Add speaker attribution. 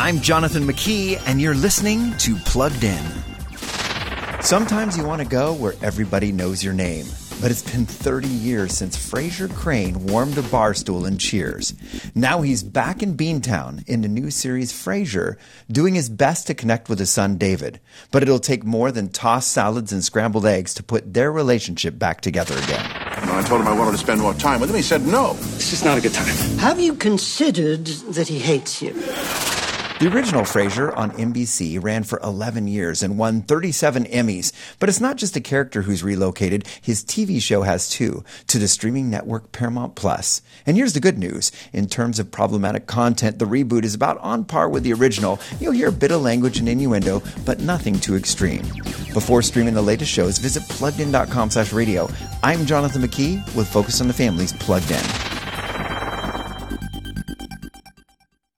Speaker 1: I'm Jonathan McKee, and you're listening to Plugged In. Sometimes you want to go where everybody knows your name, but it's been 30 years since Frasier Crane warmed a bar stool in Cheers. Now he's back in Beantown in the new series Frasier, doing his best to connect with his son David. But it'll take more than tossed salads and scrambled eggs to put their relationship back together again.
Speaker 2: When I told him I wanted to spend more time with him, he said no.
Speaker 3: It's just not a good time.
Speaker 4: Have you considered that he hates you?
Speaker 1: The original Frasier on NBC ran for 11 years and won 37 Emmys. But it's not just a character who's relocated. His TV show has too, to the streaming network Paramount Plus. And here's the good news. In terms of problematic content, the reboot is about on par with the original. You'll hear a bit of language and innuendo, but nothing too extreme. Before streaming the latest shows, visit pluggedin.com slash radio. I'm Jonathan McKee with Focus on the Family's Plugged In.